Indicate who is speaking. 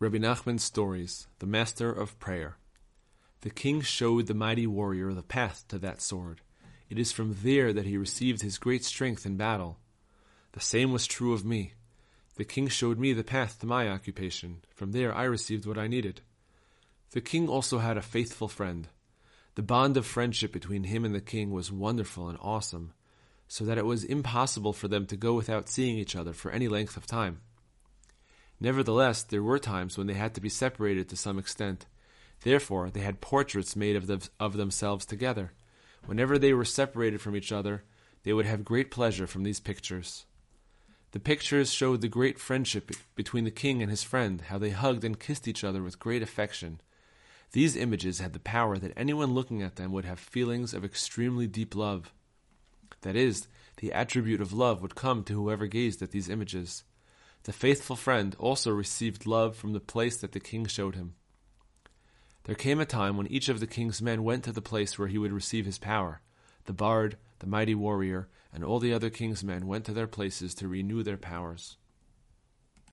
Speaker 1: Rebbe Nachman's Stories, the Master of Prayer. The king showed the mighty warrior the path to that sword. It is from there that he received his great strength in battle. The same was true of me. The king showed me the path to my occupation. From there I received what I needed. The king also had a faithful friend. The bond of friendship between him and the king was wonderful and awesome, so that it was impossible for them to go without seeing each other for any length of time. Nevertheless, there were times when they had to be separated to some extent. Therefore, they had portraits made of, of themselves together. Whenever they were separated from each other, they would have great pleasure from these pictures. The pictures showed the great friendship between the king and his friend, how they hugged and kissed each other with great affection. These images had the power that anyone looking at them would have feelings of extremely deep love. That is, the attribute of love would come to whoever gazed at these images. The faithful friend also received love from the place that the king showed him. There came a time when each of the king's men went to the place where he would receive his power. The bard, the mighty warrior, and all the other king's men went to their places to renew their powers.